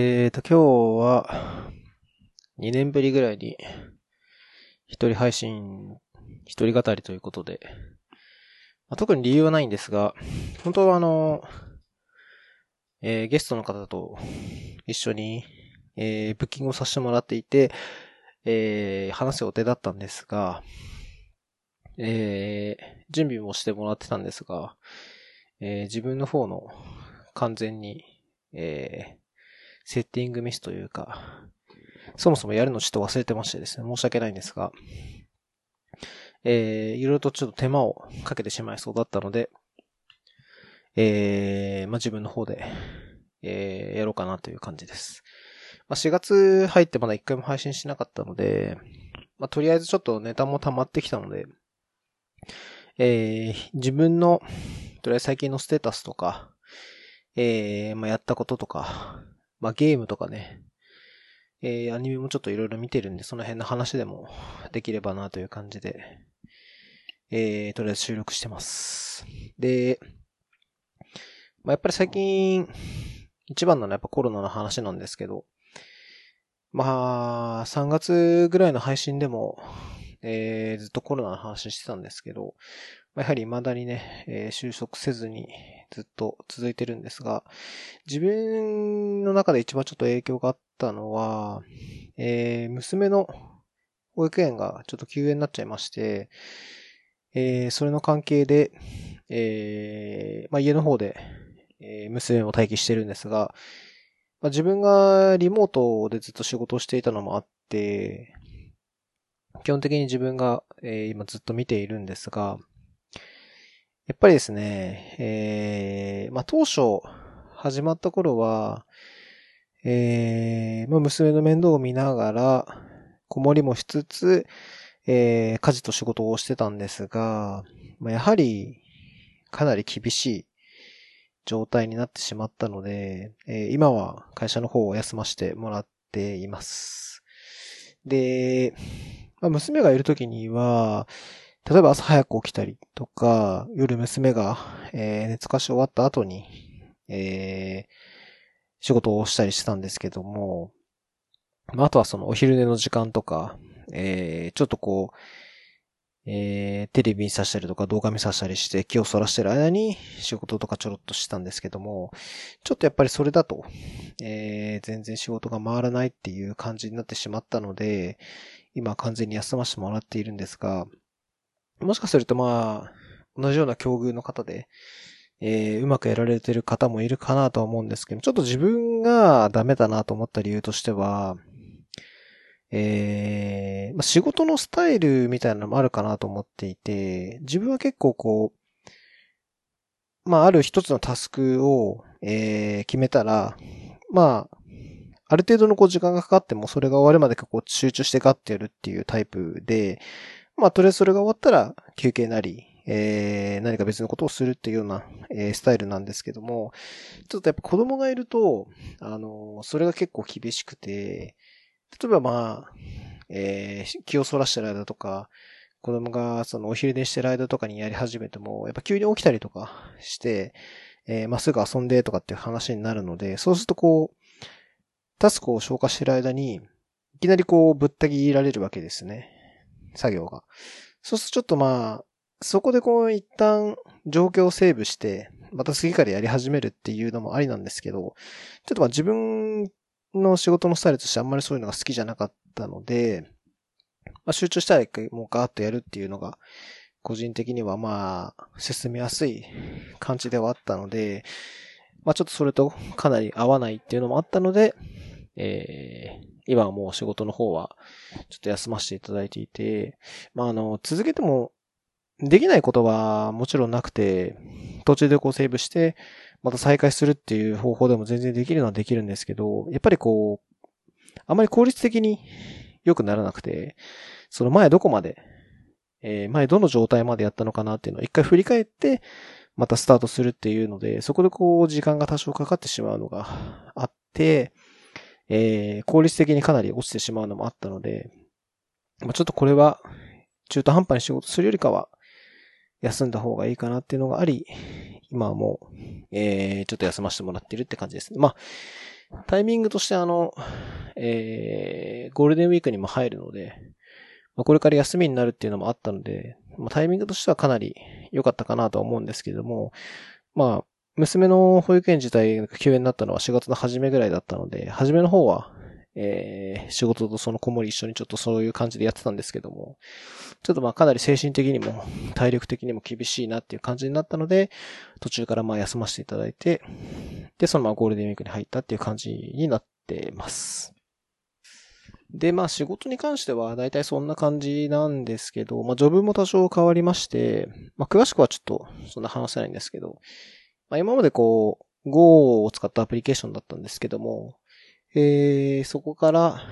えーと、今日は、2年ぶりぐらいに、一人配信、一人語りということで、まあ、特に理由はないんですが、本当はあの、えー、ゲストの方と一緒に、えー、ブッキングをさせてもらっていて、えー、話す予定だったんですが、えー、準備もしてもらってたんですが、えー、自分の方の完全に、えー、セッティングミスというか、そもそもやるのちょっと忘れてましてですね、申し訳ないんですが、えー、いろいろとちょっと手間をかけてしまいそうだったので、えー、まあ、自分の方で、えー、やろうかなという感じです。まあ、4月入ってまだ1回も配信しなかったので、まあ、とりあえずちょっとネタも溜まってきたので、えー、自分の、とりあえず最近のステータスとか、えー、まあ、やったこととか、まあ、ゲームとかね、えー、アニメもちょっといろいろ見てるんで、その辺の話でもできればなという感じで、えー、とりあえず収録してます。で、まあ、やっぱり最近、一番なのはやっぱコロナの話なんですけど、まあ、3月ぐらいの配信でも、えー、ずっとコロナの話してたんですけど、まやはり未だにね、えー、収束せずにずっと続いてるんですが、自分の中で一番ちょっと影響があったのは、えー、娘の保育園がちょっと休園になっちゃいまして、えー、それの関係で、えー、まあ、家の方で、えー、娘を待機してるんですが、まあ、自分がリモートでずっと仕事をしていたのもあって、基本的に自分が、えー、今ずっと見ているんですが、やっぱりですね、えー、まあ、当初、始まった頃は、えー、まあ、娘の面倒を見ながら、子守もしつつ、えー、家事と仕事をしてたんですが、まあ、やはり、かなり厳しい状態になってしまったので、えー、今は会社の方を休ませてもらっています。で、まあ、娘がいるときには、例えば朝早く起きたりとか、夜娘が、えー、熱かし終わった後に、えー、仕事をしたりしてたんですけども、まあ、あとはそのお昼寝の時間とか、えー、ちょっとこう、えー、テレビ見させたりとか動画見させたりして気をそらしてる間に仕事とかちょろっとしたんですけども、ちょっとやっぱりそれだと、えー、全然仕事が回らないっていう感じになってしまったので、今完全に休ませてもらっているんですが、もしかするとまあ、同じような境遇の方で、えー、うまくやられてる方もいるかなとは思うんですけど、ちょっと自分がダメだなと思った理由としては、えー、まあ、仕事のスタイルみたいなのもあるかなと思っていて、自分は結構こう、まあ、ある一つのタスクを、えー、決めたら、まあ、ある程度のこう時間がかかってもそれが終わるまでこう集中してガッてやるっていうタイプで、まあ、とりあえずそれが終わったら休憩なり、えー、何か別のことをするっていうような、えー、スタイルなんですけども、ちょっとやっぱ子供がいると、あのー、それが結構厳しくて、例えばまあ、えー、気をそらしてる間とか、子供がそのお昼寝してる間とかにやり始めても、やっぱ急に起きたりとかして、えー、まあ、すぐ遊んでとかっていう話になるので、そうするとこう、タスクを消化してる間に、いきなりこう、ぶった切られるわけですね。作業が。そうするとちょっとまあ、そこでこう一旦状況をセーブして、また次からやり始めるっていうのもありなんですけど、ちょっとまあ自分の仕事のスタイルとしてあんまりそういうのが好きじゃなかったので、まあ、集中したら一回もうガーッとやるっていうのが、個人的にはまあ、進みやすい感じではあったので、まあちょっとそれとかなり合わないっていうのもあったので、えー、今はもう仕事の方は、ちょっと休ませていただいていて、まあ、あの、続けても、できないことはもちろんなくて、途中でこうセーブして、また再開するっていう方法でも全然できるのはできるんですけど、やっぱりこう、あまり効率的に良くならなくて、その前どこまで、えー、前どの状態までやったのかなっていうのを一回振り返って、またスタートするっていうので、そこでこう時間が多少かかってしまうのがあって、えー、効率的にかなり落ちてしまうのもあったので、まあ、ちょっとこれは中途半端に仕事するよりかは休んだ方がいいかなっていうのがあり、今はもう、えー、ちょっと休ませてもらってるって感じですね。まあ、タイミングとしてあの、えー、ゴールデンウィークにも入るので、まあ、これから休みになるっていうのもあったので、まあ、タイミングとしてはかなり良かったかなとは思うんですけれども、まあ、娘の保育園自体が休園になったのは4月の初めぐらいだったので、初めの方は、えー、仕事とその子守一緒にちょっとそういう感じでやってたんですけども、ちょっとまあかなり精神的にも体力的にも厳しいなっていう感じになったので、途中からまあ休ませていただいて、で、そのままゴールデンウィークに入ったっていう感じになってます。で、まあ仕事に関しては大体そんな感じなんですけど、まあジョブも多少変わりまして、まあ詳しくはちょっとそんな話せないんですけど、まあ、今までこう、Go を使ったアプリケーションだったんですけども、えー、そこから、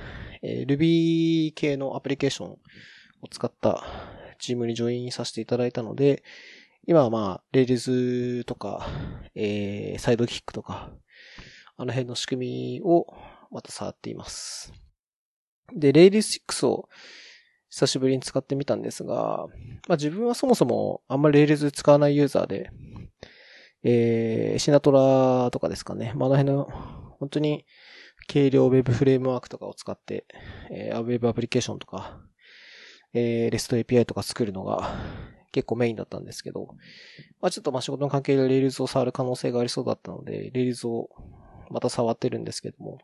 えー、Ruby 系のアプリケーションを使ったチームにジョインさせていただいたので、今はまあ、Rails とか、えー、サイドキックとか、あの辺の仕組みをまた触っています。で、Rails 6を久しぶりに使ってみたんですが、まあ自分はそもそもあんまり Rails 使わないユーザーで、えー、シナトラとかですかね。まあ、あの辺の、本当に、軽量 Web フレームワークとかを使って、えー、Web アプリケーションとか、えー、REST API とか作るのが結構メインだったんですけど、まあ、ちょっとま、仕事の関係で Rails を触る可能性がありそうだったので、Rails をまた触ってるんですけども、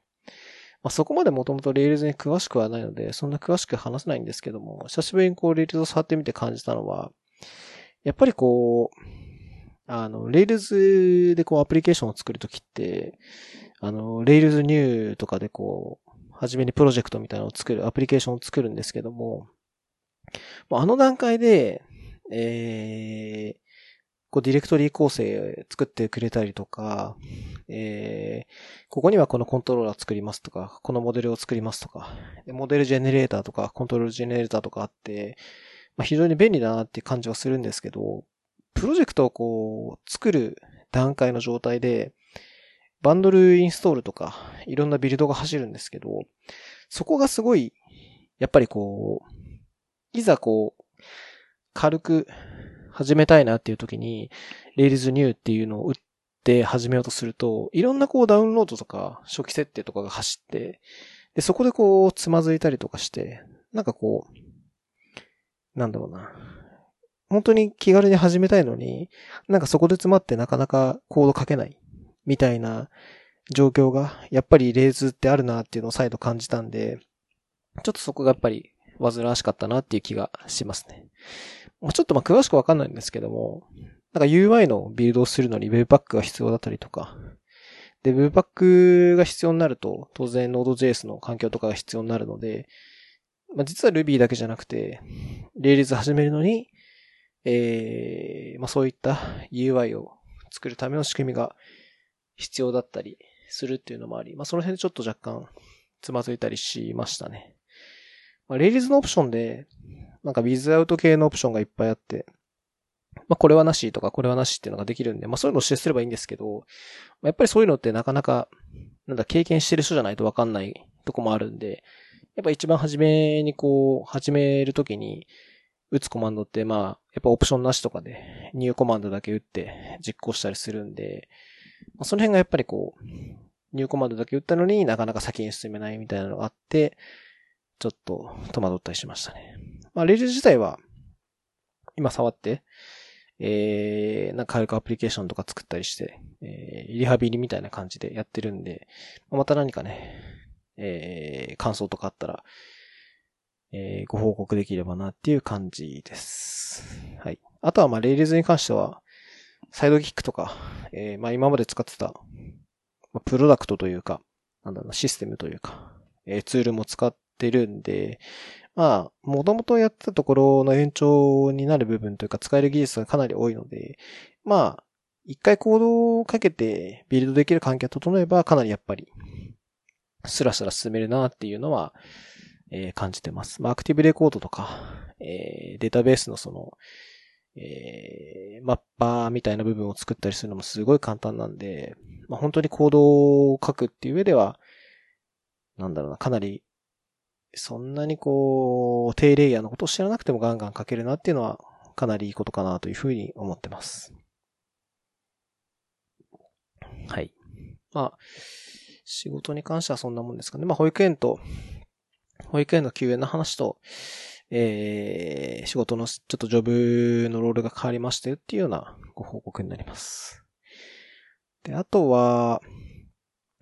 まあ、そこまでもともと Rails に詳しくはないので、そんな詳しく話せないんですけども、久しぶりにこう Rails を触ってみて感じたのは、やっぱりこう、あの、Rails でこうアプリケーションを作るときって、あの、Rails New とかでこう、はじめにプロジェクトみたいなのを作る、アプリケーションを作るんですけども、あの段階で、えー、こうディレクトリー構成作ってくれたりとか、えー、ここにはこのコントローラー作りますとか、このモデルを作りますとか、モデルジェネレーターとか、コントロールジェネレーターとかあって、まあ、非常に便利だなっていう感じはするんですけど、プロジェクトをこう、作る段階の状態で、バンドルインストールとか、いろんなビルドが走るんですけど、そこがすごい、やっぱりこう、いざこう、軽く始めたいなっていう時に、Rails New っていうのを打って始めようとすると、いろんなこうダウンロードとか、初期設定とかが走って、で、そこでこう、つまずいたりとかして、なんかこう、なんだろうな。本当に気軽に始めたいのに、なんかそこで詰まってなかなかコード書けない、みたいな状況が、やっぱりレーズってあるなっていうのを再度感じたんで、ちょっとそこがやっぱり煩わしかったなっていう気がしますね。ちょっとまあ詳しくわかんないんですけども、なんか UI のビルドをするのに Webpack が必要だったりとか、で、Webpack が必要になると、当然 Node.js の環境とかが必要になるので、まあ、実は Ruby だけじゃなくて、Rails 始めるのに、えー、まあそういった UI を作るための仕組みが必要だったりするっていうのもあり、まあその辺でちょっと若干つまずいたりしましたね。まあ、レイリズのオプションで、なんか Without 系のオプションがいっぱいあって、まあこれはなしとかこれはなしっていうのができるんで、まあそういうのを指定すればいいんですけど、やっぱりそういうのってなかなか、なんだ、経験してる人じゃないとわかんないとこもあるんで、やっぱ一番初めにこう、始めるときに、打つコマンドって、まあ、やっぱオプションなしとかで、ニューコマンドだけ打って実行したりするんで、まあ、その辺がやっぱりこう、ニューコマンドだけ打ったのになかなか先に進めないみたいなのがあって、ちょっと戸惑ったりしましたね。まあ、レール自体は、今触って、えー、なんか軽くアプリケーションとか作ったりして、えー、リハビリみたいな感じでやってるんで、また何かね、えー、感想とかあったら、えー、ご報告できればなっていう感じです。はい。あとは、ま、レイリズに関しては、サイドキックとか、えー、ま、今まで使ってた、ま、プロダクトというか、なんだろう、システムというか、えー、ツールも使ってるんで、まあ、もともとやってたところの延長になる部分というか、使える技術がかなり多いので、まあ、一回コードをかけてビルドできる環境が整えば、かなりやっぱり、スラスラ進めるなっていうのは、えー、感じてます。まあ、アクティブレコードとか、えー、データベースのその、えー、マッパーみたいな部分を作ったりするのもすごい簡単なんで、まあ、本当にコードを書くっていう上では、なんだろうな、かなり、そんなにこう、低レイヤーのことを知らなくてもガンガン書けるなっていうのは、かなりいいことかなというふうに思ってます。はい。まあ、仕事に関してはそんなもんですかね。まあ、保育園と、保育園の休園の話と、えー、仕事のちょっとジョブのロールが変わりましたよっていうようなご報告になります。で、あとは、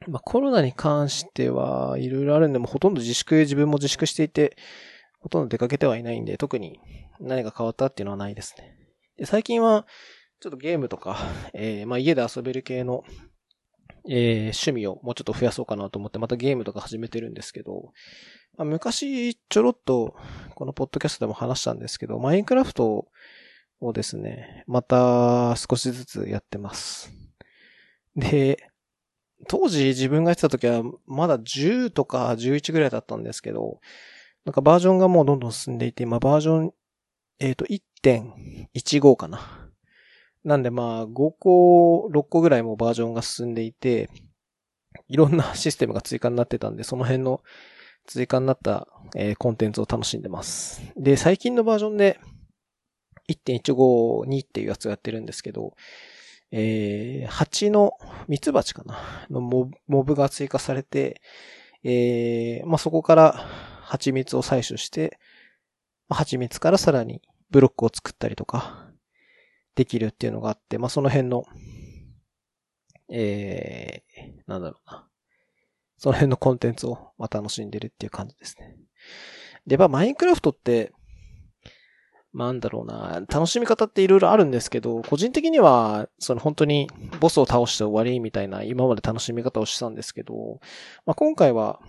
まあ、コロナに関してはいろいろあるんで、もほとんど自粛、自分も自粛していて、ほとんど出かけてはいないんで、特に何が変わったっていうのはないですね。で最近は、ちょっとゲームとか、えー、まあ、家で遊べる系の、えー、趣味をもうちょっと増やそうかなと思って、またゲームとか始めてるんですけど、まあ、昔、ちょろっと、このポッドキャストでも話したんですけど、マインクラフトをですね、また少しずつやってます。で、当時自分がやってた時はまだ10とか11ぐらいだったんですけど、なんかバージョンがもうどんどん進んでいて、今バージョン、えっ、ー、と1.15かな。なんでまあ5個、6個ぐらいもバージョンが進んでいて、いろんなシステムが追加になってたんで、その辺の追加になった、えー、コンテンツを楽しんでます。で、最近のバージョンで1.152っていうやつをやってるんですけど、えー、蜂の、ミツバチかな？のモブが追加されて、えー、まあ、そこから蜂蜜を採取して、蜂蜜からさらにブロックを作ったりとか、できるっていうのがあって、まあ、その辺の、えー、なんだろうな。その辺のコンテンツを、ま、楽しんでるっていう感じですね。で、まあ、マインクラフトって、なんだろうな、楽しみ方っていろいろあるんですけど、個人的には、その本当にボスを倒して終わりみたいな今まで楽しみ方をしたんですけど、まあ、今回は、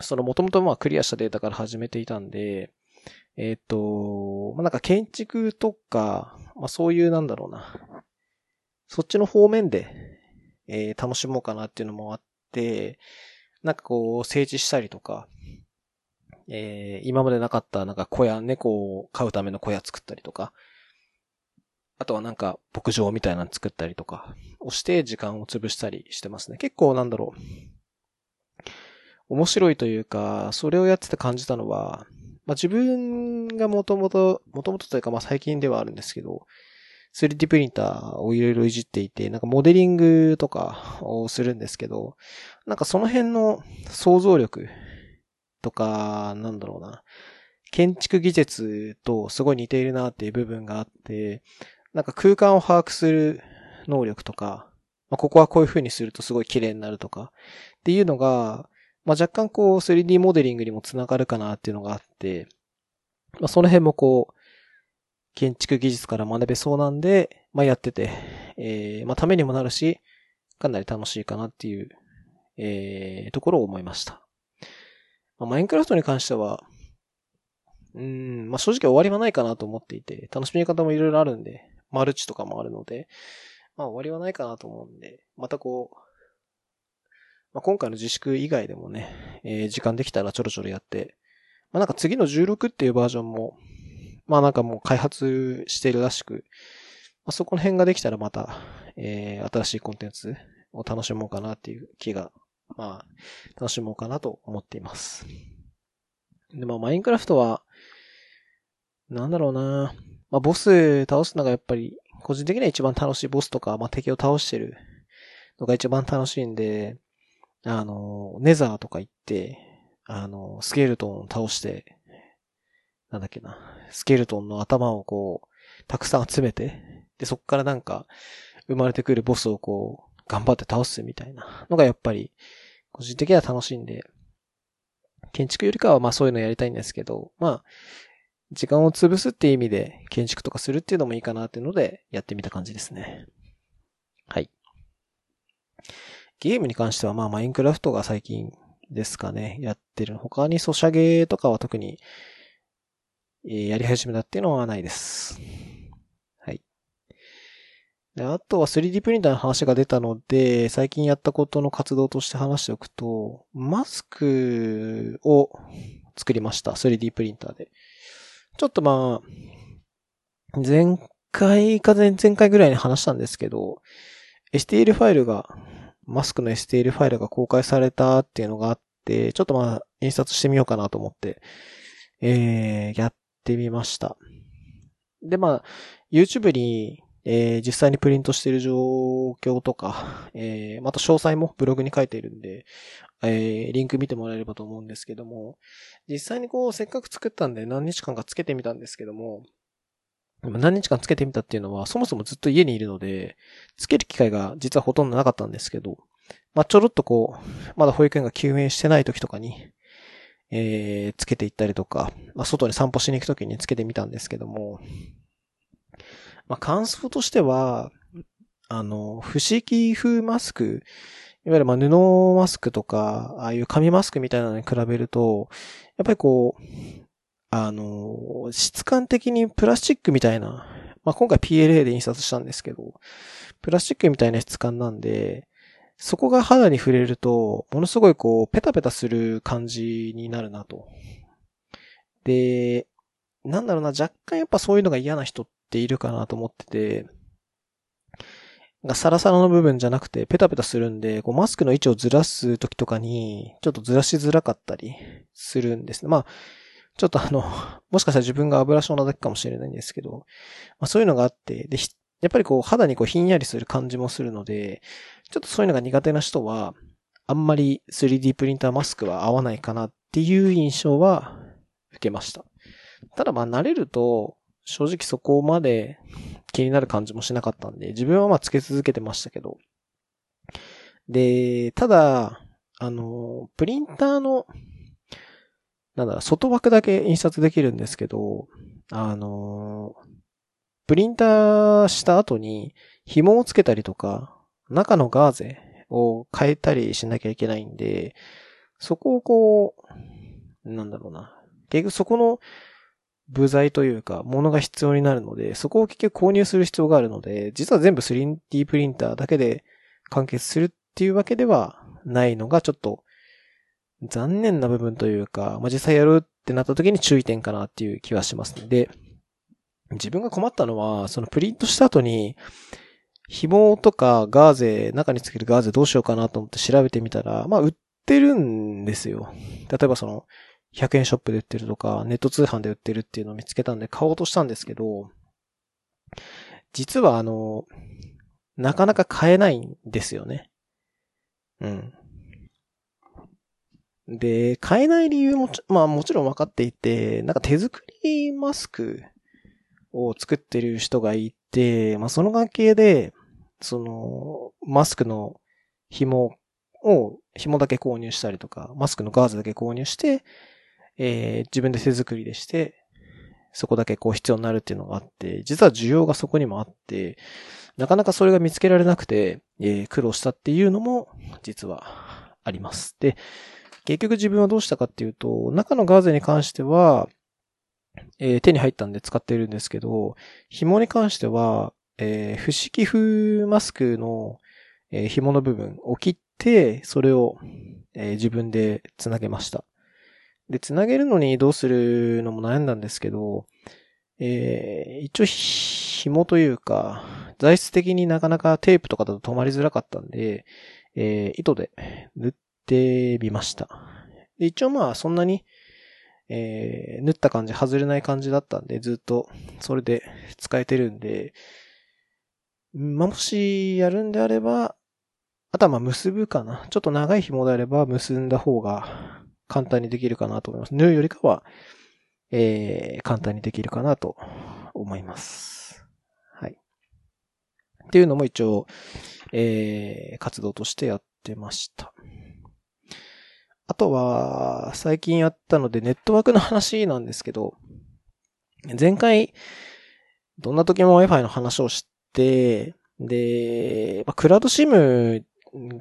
その元々まあクリアしたデータから始めていたんで、えっ、ー、と、まあ、なんか建築とか、まあ、そういうなんだろうな、そっちの方面で、えー、楽しもうかなっていうのもあって、なんかこう、整地したりとか、えー、今までなかったなんか小屋、猫を飼うための小屋作ったりとか、あとはなんか牧場みたいなの作ったりとかをして時間を潰したりしてますね。結構なんだろう。面白いというか、それをやってて感じたのは、まあ、自分がもともと、もともとというかまあ最近ではあるんですけど、3D プリンターをいろいろいじっていて、なんかモデリングとかをするんですけど、なんかその辺の想像力とか、なんだろうな。建築技術とすごい似ているなっていう部分があって、なんか空間を把握する能力とか、まあ、ここはこういう風にするとすごい綺麗になるとか、っていうのが、まあ、若干こう 3D モデリングにもつながるかなっていうのがあって、まあ、その辺もこう、建築技術から学べそうなんで、まあ、やってて、えー、まあ、ためにもなるし、かなり楽しいかなっていう、えー、ところを思いました。まあ、マインクラフトに関しては、うん、まあ、正直終わりはないかなと思っていて、楽しみ方もいろいろあるんで、マルチとかもあるので、まあ終わりはないかなと思うんで、またこう、まあ、今回の自粛以外でもね、えー、時間できたらちょろちょろやって、まあなんか次の16っていうバージョンも、まあなんかもう開発しているらしく、まあ、そこの辺ができたらまた、えー、新しいコンテンツを楽しもうかなっていう気がまあ、楽しもうかなと思っています。で、まあ、マインクラフトは、なんだろうなまあ、ボス倒すのがやっぱり、個人的には一番楽しいボスとか、まあ、敵を倒してるのが一番楽しいんで、あの、ネザーとか行って、あの、スケルトンを倒して、なんだっけな、スケルトンの頭をこう、たくさん集めて、で、そっからなんか、生まれてくるボスをこう、頑張って倒すみたいなのがやっぱり、個人的には楽しいんで、建築よりかはまあそういうのやりたいんですけど、まあ、時間を潰すっていう意味で建築とかするっていうのもいいかなっていうのでやってみた感じですね。はい。ゲームに関してはまあマインクラフトが最近ですかね、やってる。他にソシャゲとかは特に、えやり始めたっていうのはないです。はいで、あとは 3D プリンターの話が出たので、最近やったことの活動として話しておくと、マスクを作りました。3D プリンターで。ちょっとまあ、前回か前々回ぐらいに話したんですけど、STL ファイルが、マスクの STL ファイルが公開されたっていうのがあって、ちょっとまあ、印刷してみようかなと思って、えー、やってみました。でまあ、YouTube にえー、実際にプリントしている状況とか、えー、また詳細もブログに書いているんで、えー、リンク見てもらえればと思うんですけども、実際にこう、せっかく作ったんで何日間かつけてみたんですけども、何日間つけてみたっていうのは、そもそもずっと家にいるので、つける機会が実はほとんどなかったんですけど、まあ、ちょろっとこう、まだ保育園が休園してない時とかに、えー、つけていったりとか、まあ、外に散歩しに行く時につけてみたんですけども、まあ、感想としては、あの、不思議風マスク、いわゆるま布マスクとか、ああいう紙マスクみたいなのに比べると、やっぱりこう、あの、質感的にプラスチックみたいな、まあ、今回 PLA で印刷したんですけど、プラスチックみたいな質感なんで、そこが肌に触れると、ものすごいこう、ペタペタする感じになるなと。で、なんだろうな、若干やっぱそういうのが嫌な人っているかなと思ってて、がサラサラの部分じゃなくてペタペタするんで、こうマスクの位置をずらす時とかに、ちょっとずらしづらかったりするんですね。まあ、ちょっとあの、もしかしたら自分が油症なだけかもしれないんですけど、まあそういうのがあって、で、やっぱりこう肌にこうひんやりする感じもするので、ちょっとそういうのが苦手な人は、あんまり 3D プリンターマスクは合わないかなっていう印象は受けました。ただまあ慣れると、正直そこまで気になる感じもしなかったんで、自分はまあつけ続けてましたけど。で、ただ、あの、プリンターの、なんだ、外枠だけ印刷できるんですけど、あの、プリンターした後に紐をつけたりとか、中のガーゼを変えたりしなきゃいけないんで、そこをこう、なんだろうな。結局そこの部材というか、ものが必要になるので、そこを結局購入する必要があるので、実は全部 3D プリンターだけで完結するっていうわけではないのがちょっと残念な部分というか、まあ、実際やるってなった時に注意点かなっていう気はしますので、自分が困ったのは、そのプリントした後に、紐とかガーゼ、中につけるガーゼどうしようかなと思って調べてみたら、まあ売ってるんですよ。例えばその、100円ショップで売ってるとか、ネット通販で売ってるっていうのを見つけたんで買おうとしたんですけど、実はあの、なかなか買えないんですよね。うん。で、買えない理由も、まあもちろん分かっていて、なんか手作りマスクを作ってる人がいて、まあその関係で、その、マスクの紐を、紐だけ購入したりとか、マスクのガーゼだけ購入して、えー、自分で手作りでして、そこだけこう必要になるっていうのがあって、実は需要がそこにもあって、なかなかそれが見つけられなくて、えー、苦労したっていうのも実はあります。で、結局自分はどうしたかっていうと、中のガーゼに関しては、えー、手に入ったんで使ってるんですけど、紐に関しては、えー、不思議風マスクの、えー、紐の部分を切って、それを、えー、自分で繋げました。で、繋げるのにどうするのも悩んだんですけど、えー、一応紐というか、材質的になかなかテープとかだと止まりづらかったんで、えー、糸で塗ってみました。で一応まあそんなに、えー、縫った感じ、外れない感じだったんで、ずっとそれで使えてるんで、まあ、もしやるんであれば、あとはまあ結ぶかな。ちょっと長い紐であれば結んだ方が簡単にできるかなと思います。縫うよりかは、えー、簡単にできるかなと思います。はい。っていうのも一応、えー、活動としてやってました。あとは、最近やったので、ネットワークの話なんですけど、前回、どんな時も Wi-Fi の話をして、で、まあ、クラウドシム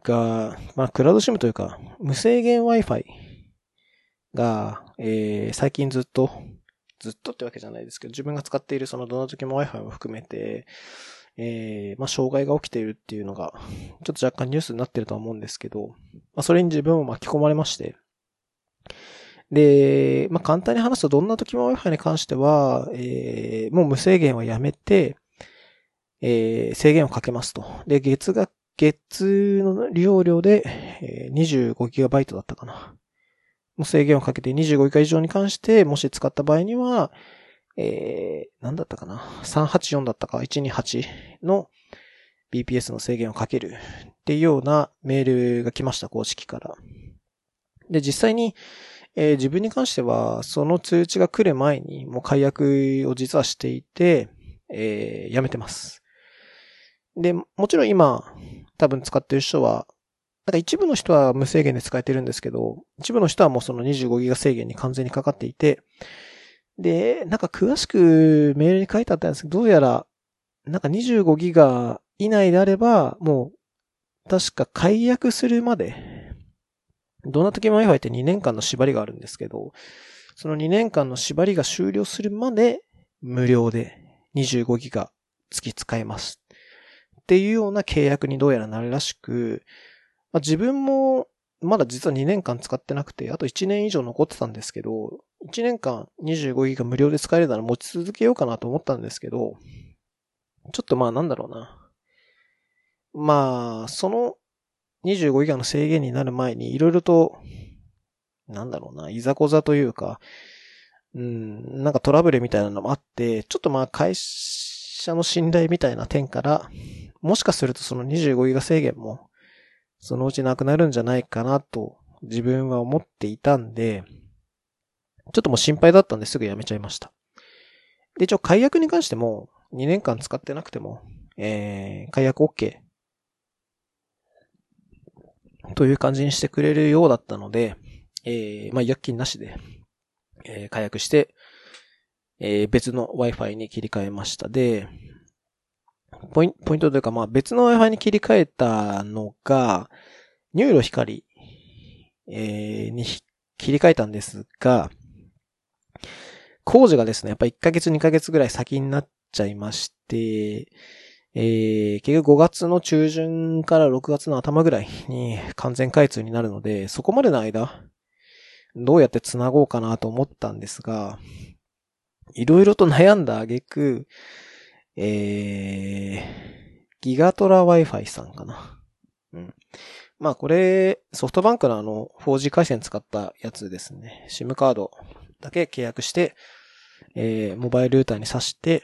が、まあ、クラウドシムというか、無制限 Wi-Fi が、えー、最近ずっと、ずっとってわけじゃないですけど、自分が使っているそのどんな時も Wi-Fi も含めて、えー、まあ、障害が起きているっていうのが、ちょっと若干ニュースになってるとは思うんですけど、まあ、それに自分も巻き込まれまして、で、まあ、簡単に話すとどんな時も Wi-Fi に関しては、えー、もう無制限はやめて、えー、制限をかけますと。で、月額、月の利用量で、えー、25GB だったかな。もう制限をかけて25以下以上に関して、もし使った場合には、えー、なんだったかな ?384 だったか ?128 の BPS の制限をかけるっていうようなメールが来ました、公式から。で、実際に、えー、自分に関しては、その通知が来る前にもう解約を実はしていて、えー、やめてます。で、もちろん今、多分使ってる人は、なんか一部の人は無制限で使えてるんですけど、一部の人はもうその25ギガ制限に完全にかかっていて、で、なんか詳しくメールに書いてあったんですけど、どうやら、なんか25ギガ以内であれば、もう、確か解約するまで、どんな時も Wi-Fi って2年間の縛りがあるんですけど、その2年間の縛りが終了するまで、無料で25ギガ月使えます。っていうような契約にどうやらなるらしく、まあ、自分もまだ実は2年間使ってなくて、あと1年以上残ってたんですけど、1年間25ギガ無料で使えるなら持ち続けようかなと思ったんですけど、ちょっとまあなんだろうな。まあ、その25ギガの制限になる前にいろいろと、なんだろうな、いざこざというか、うん、なんかトラブルみたいなのもあって、ちょっとまあ会社の信頼みたいな点から、もしかするとその25ギガ制限も、そのうちなくなるんじゃないかなと自分は思っていたんで、ちょっともう心配だったんですぐやめちゃいました。で、一応解約に関しても2年間使ってなくても、えー、解約 OK という感じにしてくれるようだったので、えー、まあ、違約金なしで、えー、解約して、えー、別の Wi-Fi に切り替えました。で、ポインポイントというか、まあ、別の Wi-Fi に切り替えたのが、 NURO 光、えー、に切り替えたんですが、工事がですね、やっぱ1ヶ月2ヶ月ぐらい先になっちゃいまして、えー、結局5月の中旬から6月の頭ぐらいに完全開通になるので、そこまでの間、どうやって繋ごうかなと思ったんですが、いろいろと悩んだ挙句、えー、ギガトラ Wi-Fi さんかな。うん。まあこれ、ソフトバンクのあの 4G 回線使ったやつですね。SIM カードだけ契約して、えー、モバイルルーターに挿して、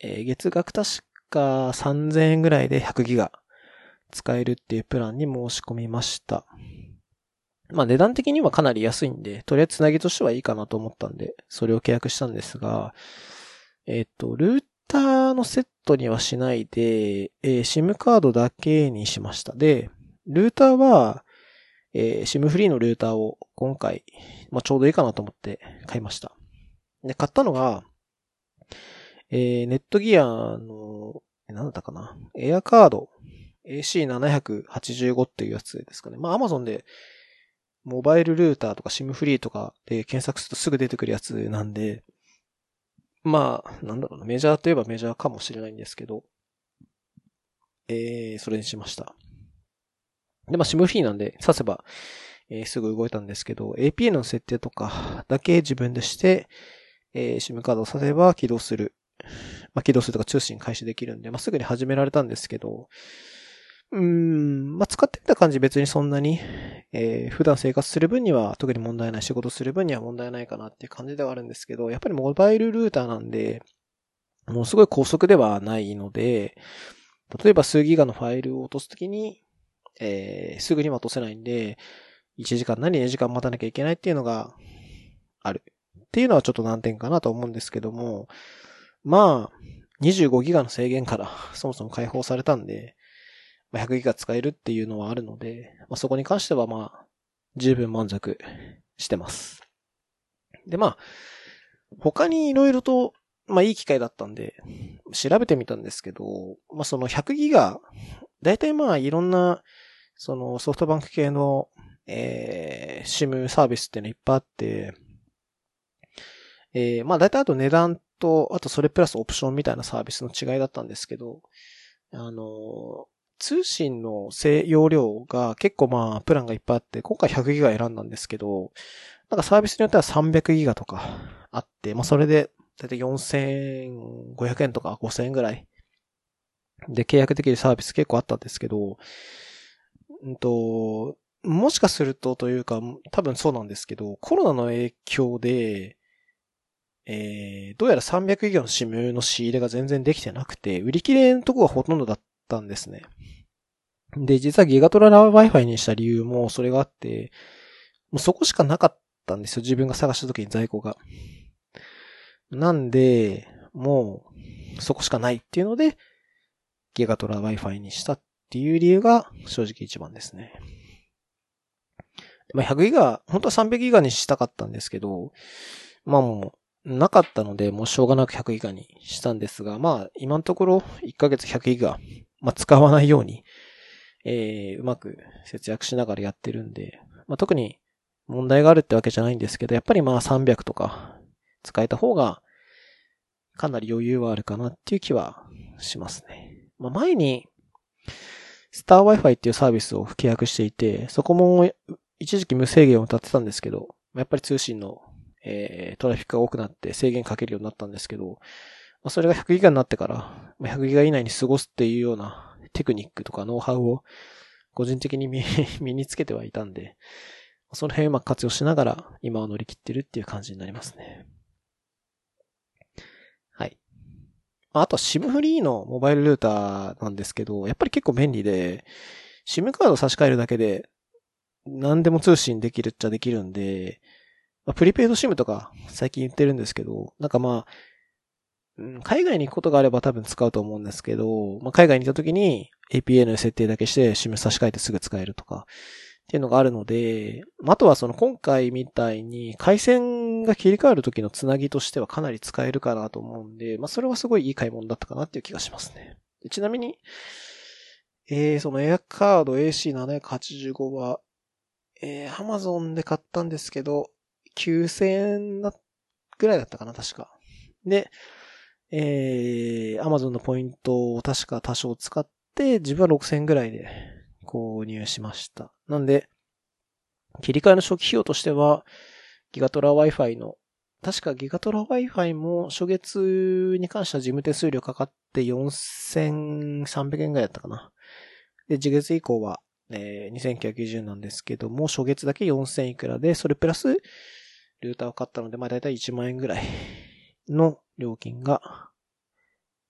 えー、月額確か3000円ぐらいで100ギガ使えるっていうプランに申し込みました。まあ値段的にはかなり安いんで、とりあえずつなぎとしてはいいかなと思ったんで、それを契約したんですが、えっ、と、ルーターのセットにはしないで、えー、SIM カードだけにしました。で、ルーターは、えー、SIM フリーのルーターを今回、まあちょうどいいかなと思って買いました。で、買ったのが、えー、ネットギアの、なんだったかな？エアカード AC785 っていうやつですかね。まあ、アマゾンで、モバイルルーターとか SIM フリーとかで検索するとすぐ出てくるやつなんで、まあ、なんだろうな、メジャーといえばメジャーかもしれないんですけど、えー、それにしました。で、まあ、SIM フリーなんで、刺せば、えー、すぐ動いたんですけど、APN の設定とかだけ自分でして、えー、SIM カードを刺せば起動するまあ、起動するとか通信開始できるんで、まあ、すぐに始められたんですけど、うーん、まあ、使ってみた感じ別にそんなに、えー、普段生活する分には特に問題ない、仕事する分には問題ないかなっていう感じではあるんですけど、やっぱりモバイルルーターなんで、もうすごい高速ではないので、例えば数ギガのファイルを落とすときに、えー、すぐには落とせないんで、1時間なり2時間待たなきゃいけないっていうのがある。っていうのはちょっと難点かなと思うんですけども、まあ、25ギガの制限から そもそも解放されたんで、100ギガ使えるっていうのはあるので、まあ、そこに関してはまあ、十分満足してます。でまあ、他に色々と、まあいい機会だったんで、調べてみたんですけど、まあその100ギガ、だいたいまあいろんな、そのソフトバンク系の、えー、シムサービスっていうのいっぱいあって、えー、まあ大体あと値段と、あとそれプラスオプションみたいなサービスの違いだったんですけど、あの、通信の容量が結構まあ、プランがいっぱいあって、今回100ギガ選んだんですけど、なんかサービスによっては300ギガとかあって、まあそれで、だいたい4500円とか5000円ぐらいで契約できるサービス結構あったんですけど、うんと、もしかするとというか、多分そうなんですけど、コロナの影響で、えー、どうやら300ギガの SIM の仕入れが全然できてなくて、売り切れのとこがほとんどだったんですね。で、実はギガトララ Wi-Fi にした理由もそれがあって、もうそこしかなかったんですよ。自分が探した時に在庫が。なんで、もう、そこしかないっていうので、ギガトラ Wi-Fi にしたっていう理由が正直一番ですね。まあ、100ギガ、本当は300ギガにしたかったんですけど、まあもう、なかったので、もうしょうがなく100ギガにしたんですが、まあ、今のところ1ヶ月100ギガ、まあ、使わないように、えー、うまく節約しながらやってるんで、まあ、特に問題があるってわけじゃないんですけど、やっぱりまあ300とか使えた方が、かなり余裕はあるかなっていう気はしますね。まあ、前に、スター Wi-Fi っていうサービスを契約していて、そこも一時期無制限を立てたんですけど、やっぱり通信の、えー、トラフィックが多くなって制限かけるようになったんですけど、まあ、それが100ギガになってから、100ギガ以内に過ごすっていうようなテクニックとかノウハウを個人的に 身につけてはいたんで、その辺うまく活用しながら今を乗り切ってるっていう感じになりますね。はい。あと SIM フリーのモバイルルーターなんですけど、やっぱり結構便利で、SIM カード差し替えるだけで何でも通信できるっちゃできるんで、まあ、プリペイド SIM とか最近言ってるんですけど、なんかまあ、海外に行くことがあれば多分使うと思うんですけど、まあ、海外に行った時に APA の設定だけして SIM 差し替えてすぐ使えるとか、っていうのがあるので、あとはその今回みたいに回線が切り替わる時のつなぎとしてはかなり使えるかなと思うんで、まあそれはすごいいい買い物だったかなっていう気がしますね。ちなみに、えー、そのエアカード AC785 は、えー、Amazon で買ったんですけど、9000円ぐらいだったかな、確か。で、えー、Amazon のポイントを確か多少使って、自分は6000円ぐらいで購入しました。なんで、切り替えの初期費用としては、ギガトラ Wi-Fi の、確かギガトラ Wi-Fi も初月に関しては事務手数料かかって4300円ぐらいだったかな。で、次月以降は、えー、2990円なんですけども、初月だけ4000いくらで、それプラス、ルーターを買ったので、まあ大体1万円ぐらいの料金が、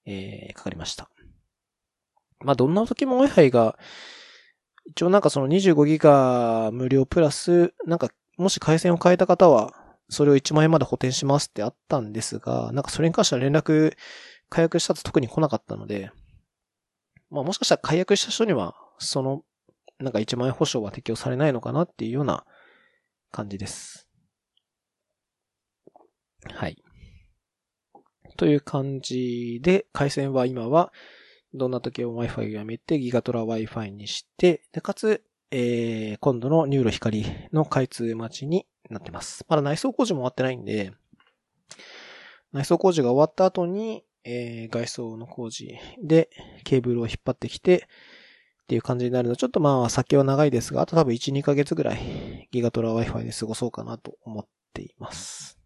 えー、かかりました。まあどんな時も Wi-Fi が一応なんかその25ギガ無料プラス、なんかもし回線を変えた方は、それを1万円まで補填しますってあったんですが、なんかそれに関しては連絡、解約したと特に来なかったので、まあもしかしたら解約した人には、その、なんか1万円保証は適用されないのかなっていうような感じです。はい。という感じで、回線は今はどんな時も Wi-Fi をやめてギガトラ Wi-Fi にして、で、かつ、えー、今度の NURO 光の開通待ちになってます。まだ内装工事も終わってないんで、内装工事が終わった後に、えー、外装の工事でケーブルを引っ張ってきて、っていう感じになるので、ちょっとまあ先は長いですが、あと多分1、2ヶ月ぐらいギガトラ Wi-Fi で過ごそうかなと思っています。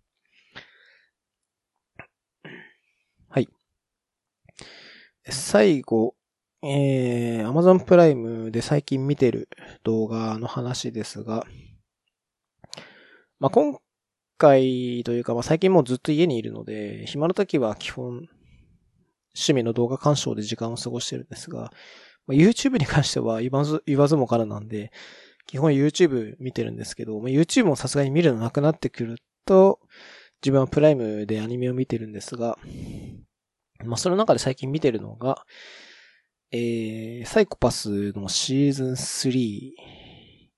最後、えー、Amazon プライムで最近見てる動画の話ですが、まあ、今回というか、まあ、最近もうずっと家にいるので、暇な時は基本、趣味の動画鑑賞で時間を過ごしてるんですが、まあ、YouTube に関しては言わず、言わずもからなんで、基本 YouTube 見てるんですけど、まあ、YouTube もさすがに見るのなくなってくると、自分はプライムでアニメを見てるんですが、まあ、その中で最近見てるのが、えー、サイコパスのシーズン3、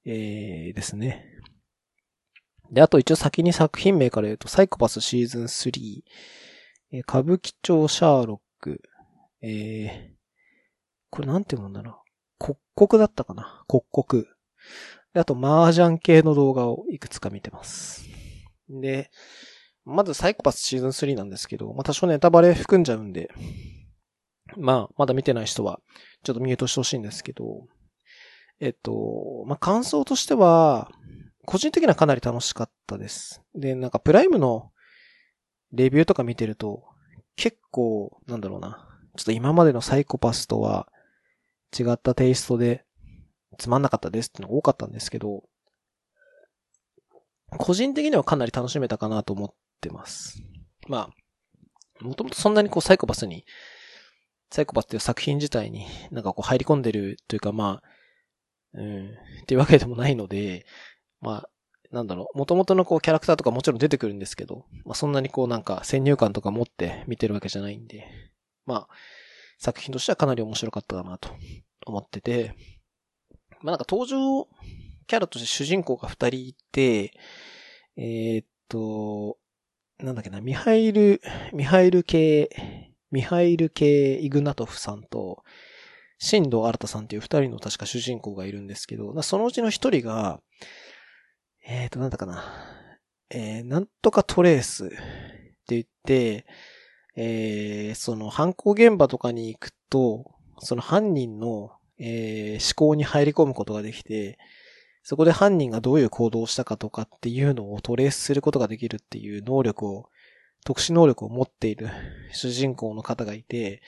えー、ですね。で、あと一応先に作品名から言うと、サイコパスシーズン3、えー、歌舞伎町シャーロック、えー、これなんて読むんだろう。国国だったかな？国国。で、あと麻雀系の動画をいくつか見てます。で、まずサイコパスシーズン3なんですけど、まあ、多少ネタバレ含んじゃうんで、まあ、まだ見てない人は、ちょっとミュートしてほしいんですけど、えっと、まあ、感想としては、個人的にはかなり楽しかったです。で、なんかプライムのレビューとか見てると、結構、なんだろうな、ちょっと今までのサイコパスとは違ったテイストで、つまんなかったですってのが多かったんですけど、個人的にはかなり楽しめたかなと思ってます。まあ、もともとそんなにこうサイコパスに、サイコパスっていう作品自体になんかこう入り込んでるというかまあ、うん、っていうわけでもないので、まあ、なんだろう、元々のこうキャラクターとかもちろん出てくるんですけど、まあそんなにこうなんか先入観とか持って見てるわけじゃないんで、まあ、作品としてはかなり面白かったかなと思ってて、まあなんか登場キャラとして主人公が二人いて、えー、っと、なんだっけな、ミハイル、ミハイル系、ミハイル系イグナトフさんと、新藤新さんっていう二人の確か主人公がいるんですけど、そのうちの一人が、えーと、なんだかな。えー、なんとかトレースって言って、えー、その犯行現場とかに行くと、その犯人の、えー、思考に入り込むことができて、そこで犯人がどういう行動をしたかとかっていうのをトレースすることができるっていう能力を、特殊能力を持っている主人公の方がいて、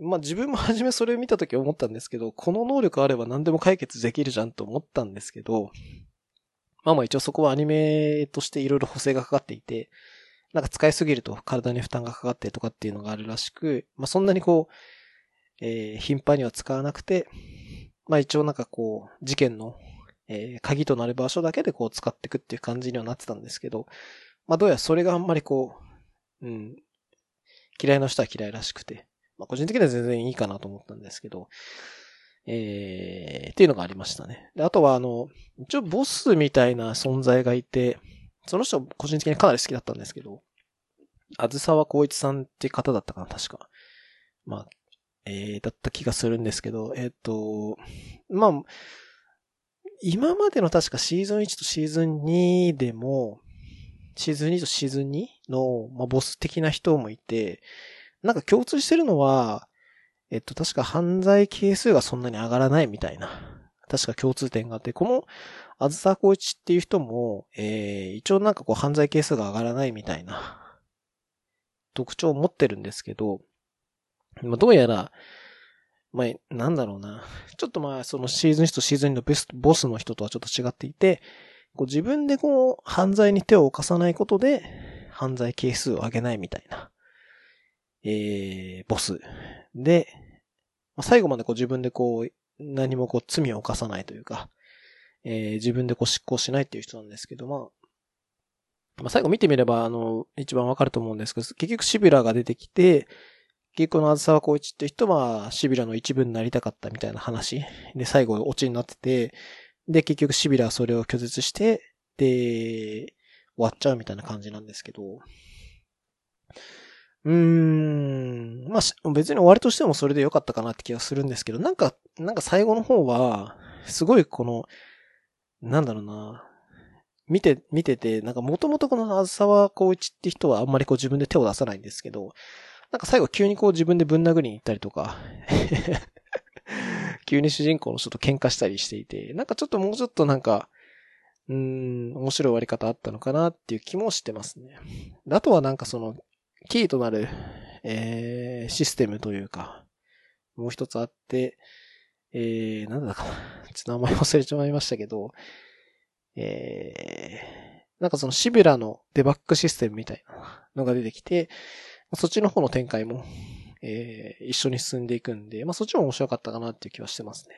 まあ自分も初めそれを見た時思ったんですけど、この能力あれば何でも解決できるじゃんと思ったんですけど、まあまあ一応そこはアニメとしていろいろ補正がかかっていて、なんか使いすぎると体に負担がかかってとかっていうのがあるらしく、まあそんなにこう、えー、頻繁には使わなくて、まあ一応なんかこう、事件の、えー、鍵となる場所だけでこう使っていくっていう感じにはなってたんですけど、まあどうやらそれがあんまりこう、うん、嫌いな人は嫌いらしくて、まあ個人的には全然いいかなと思ったんですけど、えー、っていうのがありましたね。で、あとはあの、一応ボスみたいな存在がいて、その人個人的にかなり好きだったんですけど、あずさわこういちさんって方だったかな、確か。まあ、えー、だった気がするんですけど、えっ、ー、と、まあ、今までの確かシーズン1とシーズン2でも、シーズン2とシーズン2の、まあ、ボス的な人もいて、なんか共通してるのは、えっと、確か犯罪係数がそんなに上がらないみたいな、確か共通点があって、この、あずさこいちっていう人も、えー、一応なんかこう犯罪係数が上がらないみたいな、特徴を持ってるんですけど、まあ、どうやら、まあ、なんだろうな。ちょっとまあ、そのシーズン1とシーズン2のベスト、ボスの人とはちょっと違っていて、こう自分でこう、犯罪に手を犯さないことで、犯罪係数を上げないみたいな、えー、ボスで、まあ最後までこう自分でこう、何もこう罪を犯さないというか、えー、自分でこう執行しないっていう人なんですけど、まあ、まあ、最後見てみれば、あの、一番わかると思うんですけど、結局シビラが出てきて、結局のあずさわこういちって人は、シビラの一部になりたかったみたいな話。で、最後、オチになってて、で、結局シビラはそれを拒絶して、で、終わっちゃうみたいな感じなんですけど、うーん。まあ、別に終わりとしてもそれで良かったかなって気がするんですけど、なんか、なんか最後の方は、すごいこの、なんだろうな。見て、見てて、なんかもともとこのあずさわこういちって人はあんまりこう自分で手を出さないんですけど、なんか最後急にこう自分でぶん殴りに行ったりとか 急に主人公の人と喧嘩したりしていて、なんかちょっともうちょっとなんか、うん、面白い終わり方あったのかなっていう気もしてますね。あとはなんかその、キーとなる、えー、システムというか、もう一つあって、えー、なんだかな。ちょっと名前忘れちまいましたけど、えー、なんかそのシビラのデバッグシステムみたいなのが出てきて、そっちの方の展開も、えー、一緒に進んでいくんで、まあそっちも面白かったかなっていう気はしてますね。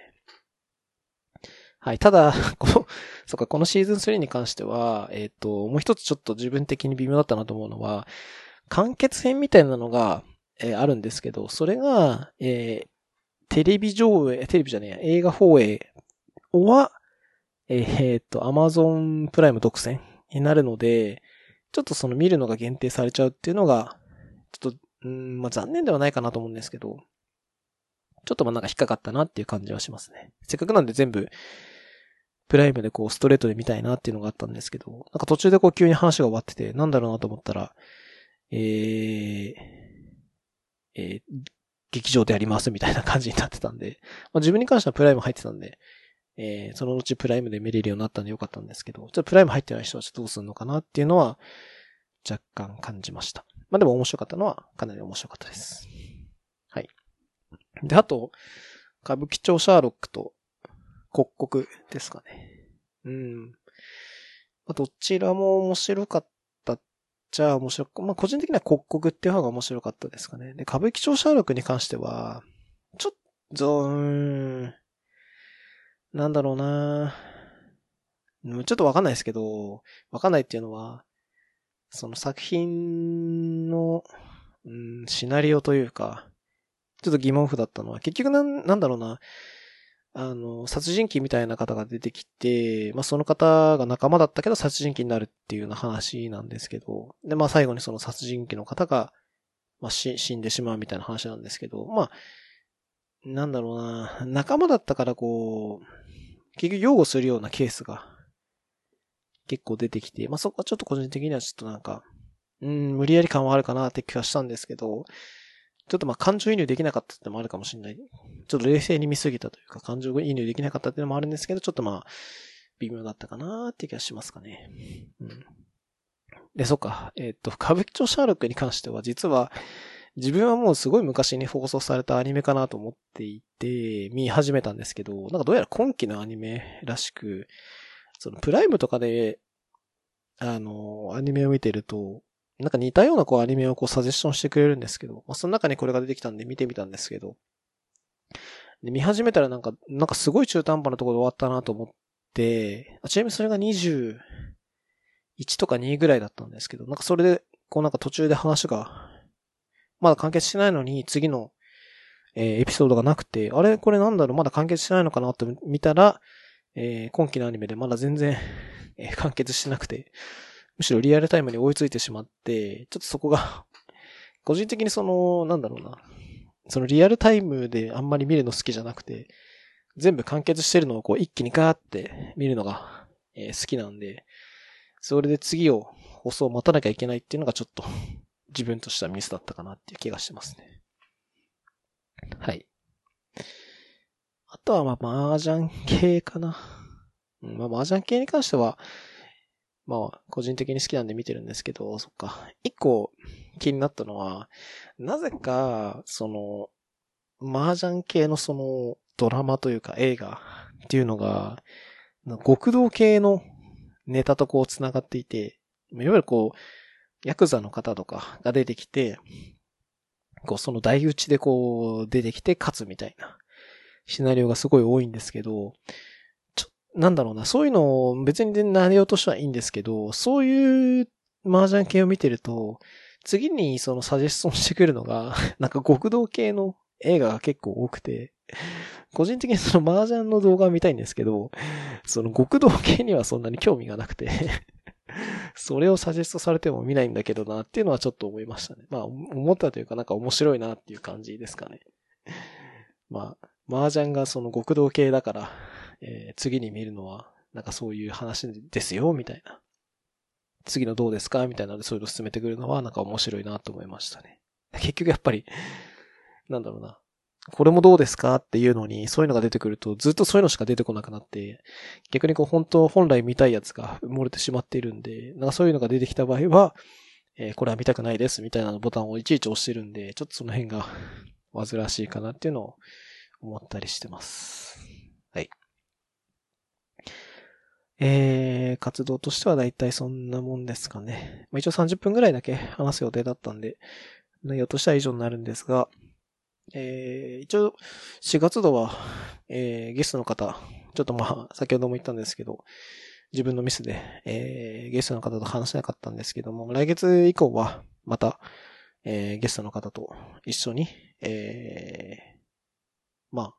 はい。ただ、この、そっか、このシーズン3に関しては、えっ、ー、と、もう一つちょっと自分的に微妙だったなと思うのは、完結編みたいなのが、えー、あるんですけど、それが、えー、テレビ上映、テレビじゃねえや、映画放映は、えー、えー、っと、アマゾンプライム独占になるので、ちょっとその見るのが限定されちゃうっていうのが、ちょっと、うん、まあ、残念ではないかなと思うんですけど、ちょっとま、なんか引っかかったなっていう感じはしますね。せっかくなんで全部、プライムでこうストレートで見たいなっていうのがあったんですけど、なんか途中でこう急に話が終わってて、なんだろうなと思ったら、えー、えー、劇場でやりますみたいな感じになってたんで、まあ、自分に関してはプライム入ってたんで、えー、そのうちプライムで見れるようになったんでよかったんですけど、ちょっとプライム入ってない人はちょっとどうするのかなっていうのは若干感じました。まあでも面白かったのはかなり面白かったです。はい。で、あと、歌舞伎町シャーロックと刻々ですかね。うん。まあ、どちらも面白かったっちゃ面白く、まあ個人的には国国っていう方が面白かったですかね。で、歌舞伎町シャーロックに関しては、ちょっと、うん、なんだろうなちょっとわかんないですけど、わかんないっていうのは、その作品の、うん、シナリオというか、ちょっと疑問符だったのは、結局なん、なんだろうな、あの、殺人鬼みたいな方が出てきて、まあ、その方が仲間だったけど殺人鬼になるっていうような話なんですけど、で、まあ、最後にその殺人鬼の方が、まあ、死んでしまうみたいな話なんですけど、まあ、なんだろうな、仲間だったからこう、結局擁護するようなケースが結構出てきて、まあ、そこはちょっと個人的にはちょっとなんか、うん、無理やり感はあるかなって気はしたんですけど、ちょっとまあ感情移入できなかったってのもあるかもしれない。ちょっと冷静に見すぎたというか、感情移入できなかったってのもあるんですけど、ちょっとまあ、微妙だったかなって気がしますかね。うん。で、そっか。えっ、ー、と、歌舞伎町シャーロックに関しては、実は、自分はもうすごい昔に放送されたアニメかなと思っていて、見始めたんですけど、なんかどうやら今期のアニメらしく、そのプライムとかで、あの、アニメを見てると、なんか似たようなこうアニメをこうサジェスションしてくれるんですけど、まあ、その中にこれが出てきたんで見てみたんですけど、で見始めたらなんか、なんかすごい中途半端なところで終わったなと思って、ちなみにそれが21とか2ぐらいだったんですけど、なんかそれで、こうなんか途中で話が、まだ完結しないのに次の、えー、エピソードがなくて、あれ？これなんだろう？まだ完結しないのかな？って見たら、えー、今期のアニメでまだ全然、え、完結してなくて、むしろリアルタイムに追いついてしまって、ちょっとそこが 個人的にその、なんだろうな、そのリアルタイムであんまり見るの好きじゃなくて、全部完結してるのをこう一気にガーって見るのが、え、好きなんで、それで次を放送を待たなきゃいけないっていうのがちょっと自分としてはミスだったかなっていう気がしてますね。はい。あとはまあ麻雀系かな。うん、まあ麻雀系に関しては、まあ、個人的に好きなんで見てるんですけど、そっか。一個気になったのは、なぜか、その、麻雀系のそのドラマというか映画っていうのが、極道系のネタとこう繋がっていて、いわゆるこう、ヤクザの方とかが出てきて、こうその台打ちでこう出てきて勝つみたいなシナリオがすごい多いんですけど、ちょなんだろうな、そういうのを別に内容としてはいいんですけど、そういう麻雀系を見てると、次にそのサジェストンしてくるのが、なんか極道系の映画が結構多くて、個人的にその麻雀の動画を見たいんですけど、その極道系にはそんなに興味がなくて それをサジェストされても見ないんだけどなっていうのはちょっと思いましたね。まあ、思ったというかなんか面白いなっていう感じですかね。まあ、麻雀がその極道系だから、えー、次に見るのは、なんかそういう話ですよ、みたいな。次のどうですかみたいなのでそういうの進めてくるのは、なんか面白いなと思いましたね。結局やっぱり、なんだろうな。これもどうですかっていうのに、そういうのが出てくると、ずっとそういうのしか出てこなくなって、逆にこう本当、本来見たいやつが埋もれてしまっているんで、なんかそういうのが出てきた場合は、えー、これは見たくないですみたいなボタンをいちいち押してるんで、ちょっとその辺が煩わしいかなっていうのを思ったりしてます。はい。えー、活動としてはだいたいそんなもんですかね。まあ、一応30分ぐらいだけ話す予定だったんで、内容としては以上になるんですが、えー、一応、4月度は、えー、ゲストの方、ちょっとまあ、先ほども言ったんですけど、自分のミスで、えー、ゲストの方と話せなかったんですけども、来月以降は、また、えー、ゲストの方と一緒に、えー、まあ、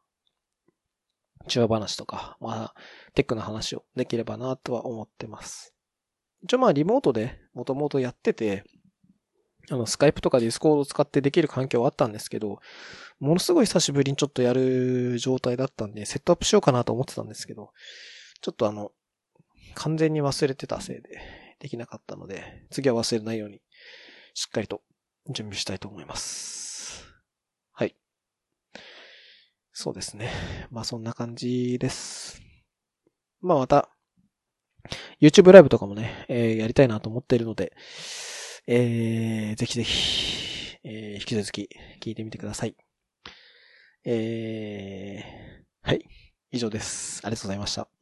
中話話とか、まあ、テックの話をできればなとは思ってます。一応まあ、リモートでもともとやってて、あの、スカイプとかディスコードを使ってできる環境はあったんですけど、ものすごい久しぶりにちょっとやる状態だったんで、セットアップしようかなと思ってたんですけど、ちょっとあの、完全に忘れてたせいでできなかったので、次は忘れないように、しっかりと準備したいと思います。はい。そうですね。まあそんな感じです。まあまた、YouTube ライブとかもね、えー、やりたいなと思っているので、えー、ぜひぜひ、えー、引き続き聞いてみてください。えー、はい。以上です。ありがとうございました。